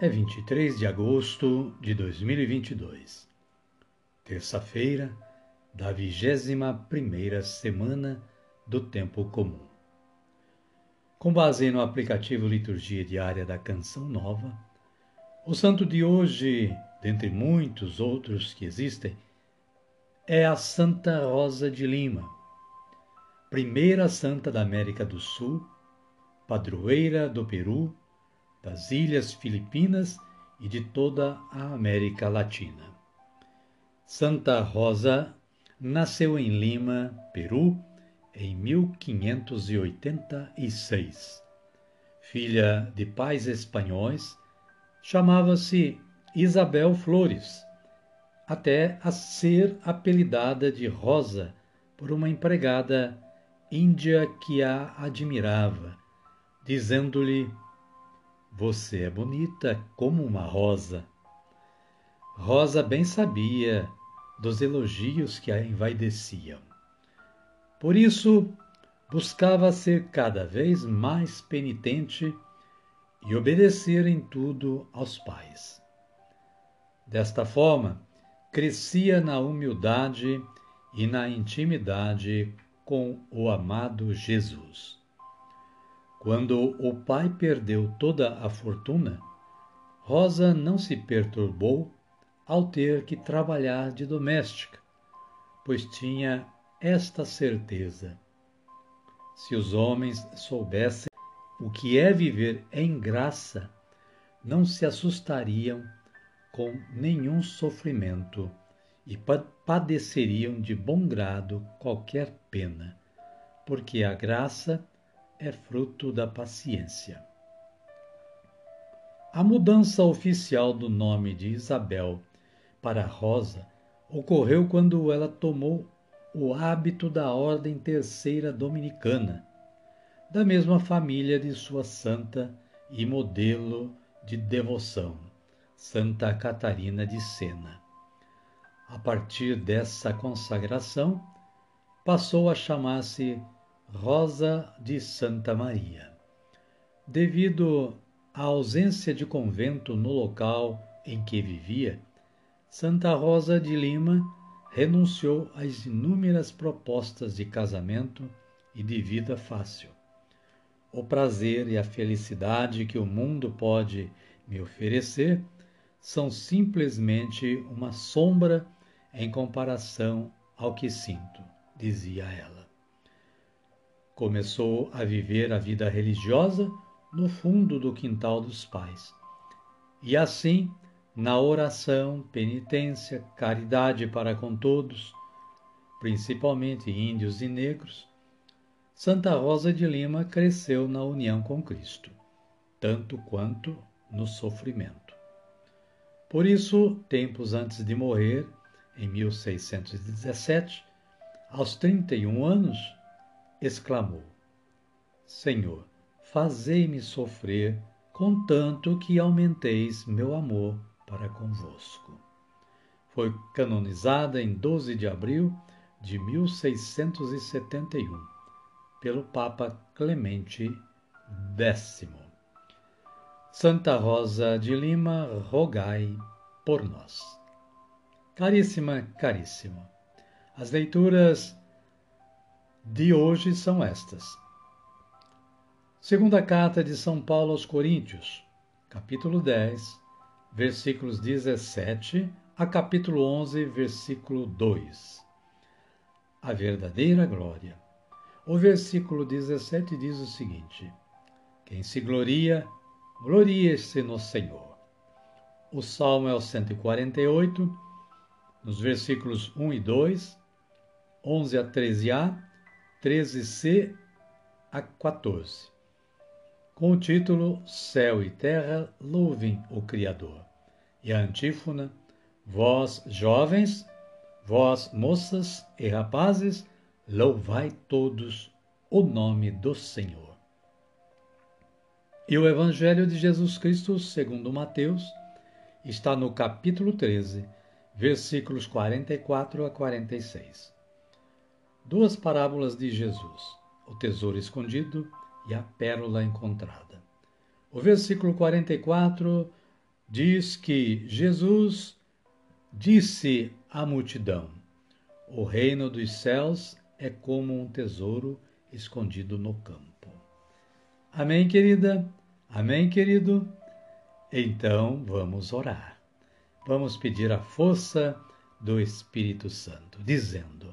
é 23 de agosto de 2022, terça-feira da vigésima primeira semana do Tempo Comum. Com base no aplicativo Liturgia Diária da Canção Nova, o santo de hoje, dentre muitos outros que existem, é a Santa Rosa de Lima, primeira santa da América do Sul, padroeira do Peru das Ilhas Filipinas e de toda a América Latina. Santa Rosa nasceu em Lima, Peru, em 1586. Filha de pais espanhóis, chamava-se Isabel Flores, até a ser apelidada de Rosa por uma empregada índia que a admirava, dizendo-lhe você é bonita como uma rosa. Rosa bem sabia dos elogios que a envaideciam. Por isso, buscava ser cada vez mais penitente e obedecer em tudo aos pais. Desta forma, crescia na humildade e na intimidade com o amado Jesus. Quando o pai perdeu toda a fortuna, Rosa não se perturbou ao ter que trabalhar de doméstica, pois tinha esta certeza: se os homens soubessem o que é viver em graça, não se assustariam com nenhum sofrimento e padeceriam de bom grado qualquer pena, porque a graça é fruto da paciência. A mudança oficial do nome de Isabel para Rosa ocorreu quando ela tomou o hábito da Ordem Terceira Dominicana, da mesma família de sua santa e modelo de devoção, Santa Catarina de Sena. A partir dessa consagração, passou a chamar-se Rosa de Santa Maria. Devido à ausência de convento no local em que vivia, Santa Rosa de Lima renunciou às inúmeras propostas de casamento e de vida fácil. O prazer e a felicidade que o mundo pode me oferecer são simplesmente uma sombra em comparação ao que sinto, dizia ela. Começou a viver a vida religiosa no fundo do quintal dos pais. E assim, na oração, penitência, caridade para com todos, principalmente índios e negros, Santa Rosa de Lima cresceu na união com Cristo, tanto quanto no sofrimento. Por isso, tempos antes de morrer, em 1617, aos 31 anos, exclamou: Senhor, fazei-me sofrer, contanto que aumenteis meu amor para convosco. Foi canonizada em 12 de abril de 1671 pelo Papa Clemente X. Santa Rosa de Lima, rogai por nós. Caríssima, caríssimo, as leituras de hoje são estas. Segunda carta de São Paulo aos Coríntios, capítulo 10, versículos 17 a capítulo 11, versículo 2. A verdadeira glória. O versículo 17 diz o seguinte: Quem se gloria, glorie-se no Senhor. O salmo é o 148, nos versículos 1 e 2, 11 a 13a, 13c a 14, com o título Céu e Terra louvem o Criador. E a antífona: Vós, jovens, vós, moças e rapazes, louvai todos o nome do Senhor. E o Evangelho de Jesus Cristo, segundo Mateus, está no capítulo 13, versículos 44 a 46. Duas parábolas de Jesus, o tesouro escondido e a pérola encontrada. O versículo 44 diz que Jesus disse à multidão: O reino dos céus é como um tesouro escondido no campo. Amém, querida? Amém, querido? Então vamos orar. Vamos pedir a força do Espírito Santo, dizendo: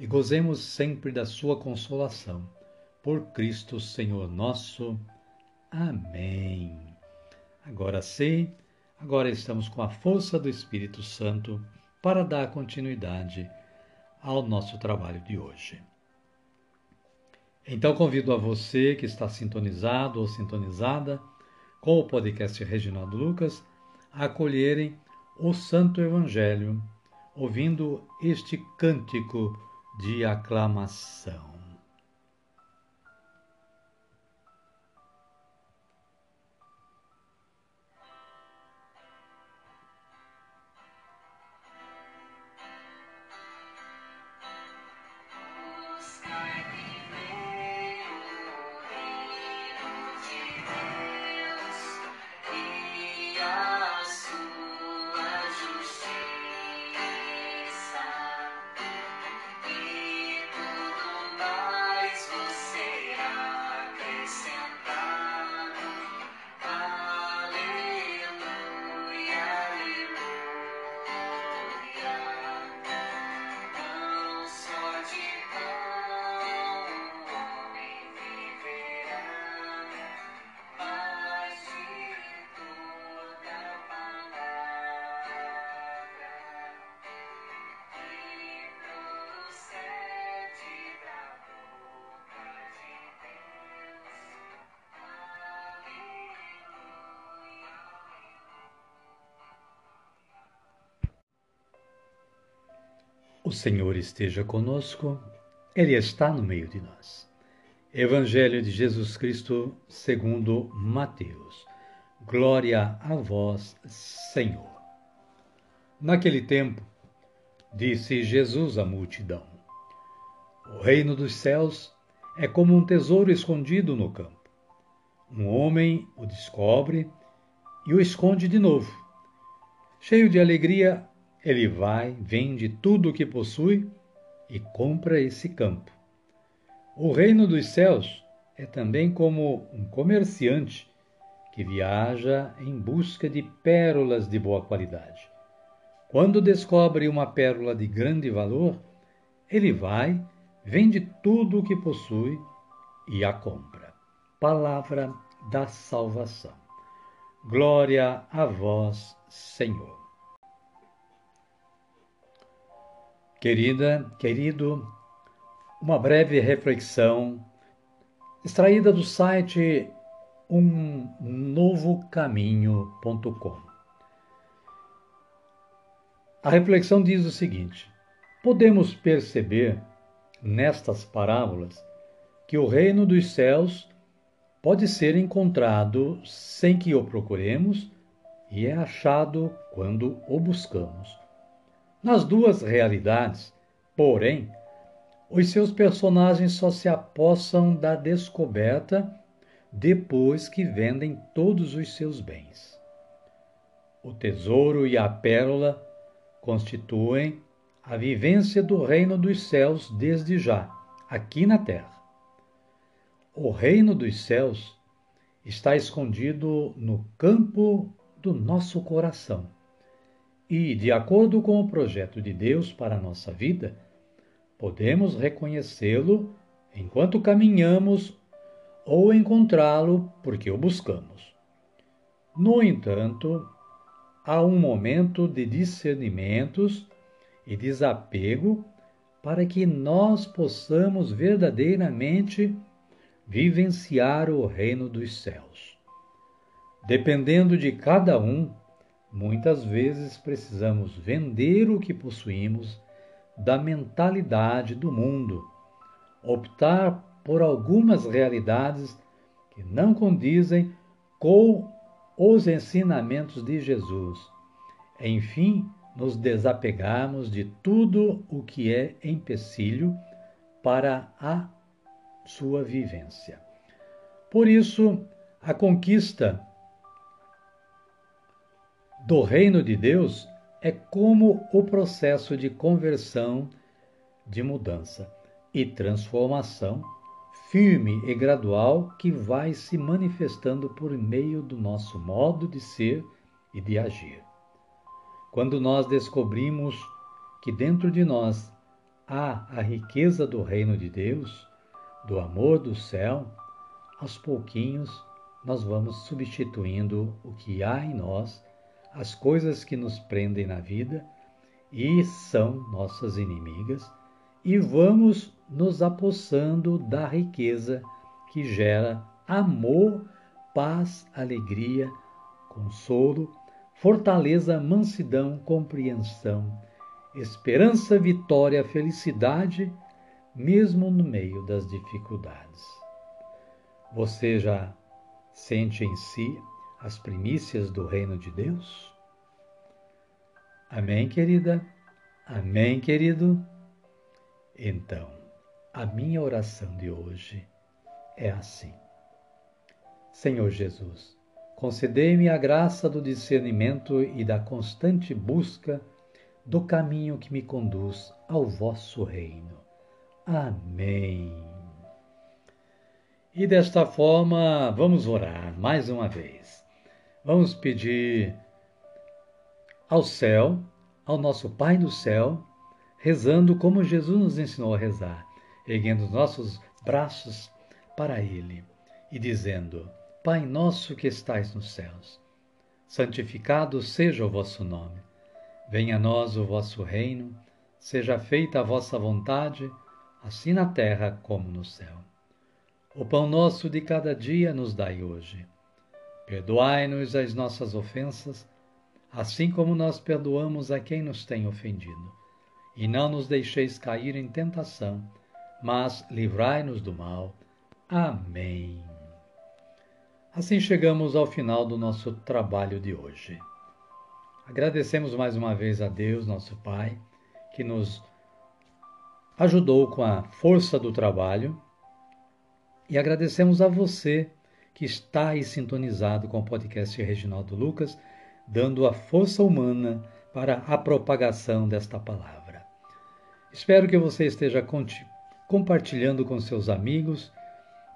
e gozemos sempre da sua consolação. Por Cristo Senhor nosso. Amém. Agora sim, agora estamos com a força do Espírito Santo para dar continuidade ao nosso trabalho de hoje. Então convido a você que está sintonizado ou sintonizada com o podcast Reginaldo Lucas a acolherem o Santo Evangelho, ouvindo este cântico de aclamação. O Senhor esteja conosco, Ele está no meio de nós. Evangelho de Jesus Cristo, segundo Mateus. Glória a vós, Senhor. Naquele tempo, disse Jesus à multidão: O reino dos céus é como um tesouro escondido no campo. Um homem o descobre e o esconde de novo. Cheio de alegria, ele vai, vende tudo o que possui e compra esse campo. O reino dos céus é também como um comerciante que viaja em busca de pérolas de boa qualidade. Quando descobre uma pérola de grande valor, ele vai, vende tudo o que possui e a compra. Palavra da salvação. Glória a vós, Senhor. Querida, querido, uma breve reflexão extraída do site umnovocaminho.com. A reflexão diz o seguinte: podemos perceber nestas parábolas que o reino dos céus pode ser encontrado sem que o procuremos e é achado quando o buscamos. Nas duas realidades, porém, os seus personagens só se apossam da descoberta depois que vendem todos os seus bens. O tesouro e a pérola constituem a vivência do reino dos céus desde já, aqui na terra. O reino dos céus está escondido no campo do nosso coração. E, de acordo com o projeto de Deus para a nossa vida, podemos reconhecê-lo enquanto caminhamos ou encontrá-lo porque o buscamos. No entanto, há um momento de discernimentos e desapego para que nós possamos verdadeiramente vivenciar o reino dos céus. Dependendo de cada um, muitas vezes precisamos vender o que possuímos da mentalidade do mundo, optar por algumas realidades que não condizem com os ensinamentos de Jesus. Enfim, nos desapegarmos de tudo o que é empecilho para a sua vivência. Por isso, a conquista do reino de Deus é como o processo de conversão, de mudança e transformação firme e gradual que vai se manifestando por meio do nosso modo de ser e de agir. Quando nós descobrimos que dentro de nós há a riqueza do reino de Deus, do amor do céu, aos pouquinhos nós vamos substituindo o que há em nós, as coisas que nos prendem na vida e são nossas inimigas, e vamos nos apossando da riqueza que gera amor, paz, alegria, consolo, fortaleza, mansidão, compreensão, esperança, vitória, felicidade, mesmo no meio das dificuldades. Você já sente em si as primícias do reino de Deus? Amém, querida? Amém, querido? Então, a minha oração de hoje é assim: Senhor Jesus, concedei-me a graça do discernimento e da constante busca do caminho que me conduz ao vosso reino. Amém. E desta forma, vamos orar mais uma vez. Vamos pedir ao céu, ao nosso Pai do céu, rezando como Jesus nos ensinou a rezar erguendo os nossos braços para Ele e dizendo: Pai nosso que estais nos céus, santificado seja o vosso nome. Venha a nós o vosso reino, seja feita a vossa vontade, assim na terra como no céu. O pão nosso de cada dia nos dai hoje. Perdoai-nos as nossas ofensas, assim como nós perdoamos a quem nos tem ofendido. E não nos deixeis cair em tentação mas livrai-nos do mal. Amém. Assim chegamos ao final do nosso trabalho de hoje. Agradecemos mais uma vez a Deus, nosso Pai, que nos ajudou com a força do trabalho e agradecemos a você que está aí sintonizado com o podcast Reginaldo Lucas, dando a força humana para a propagação desta palavra. Espero que você esteja compartilhando com seus amigos,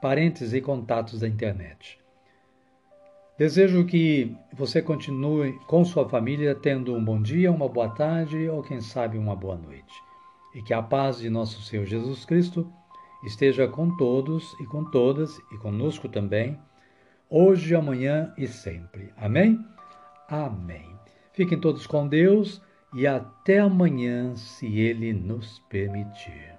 parentes e contatos da internet. Desejo que você continue com sua família tendo um bom dia, uma boa tarde ou, quem sabe, uma boa noite. E que a paz de nosso Senhor Jesus Cristo esteja com todos e com todas e conosco também, hoje, amanhã e sempre. Amém? Amém. Fiquem todos com Deus e até amanhã, se Ele nos permitir.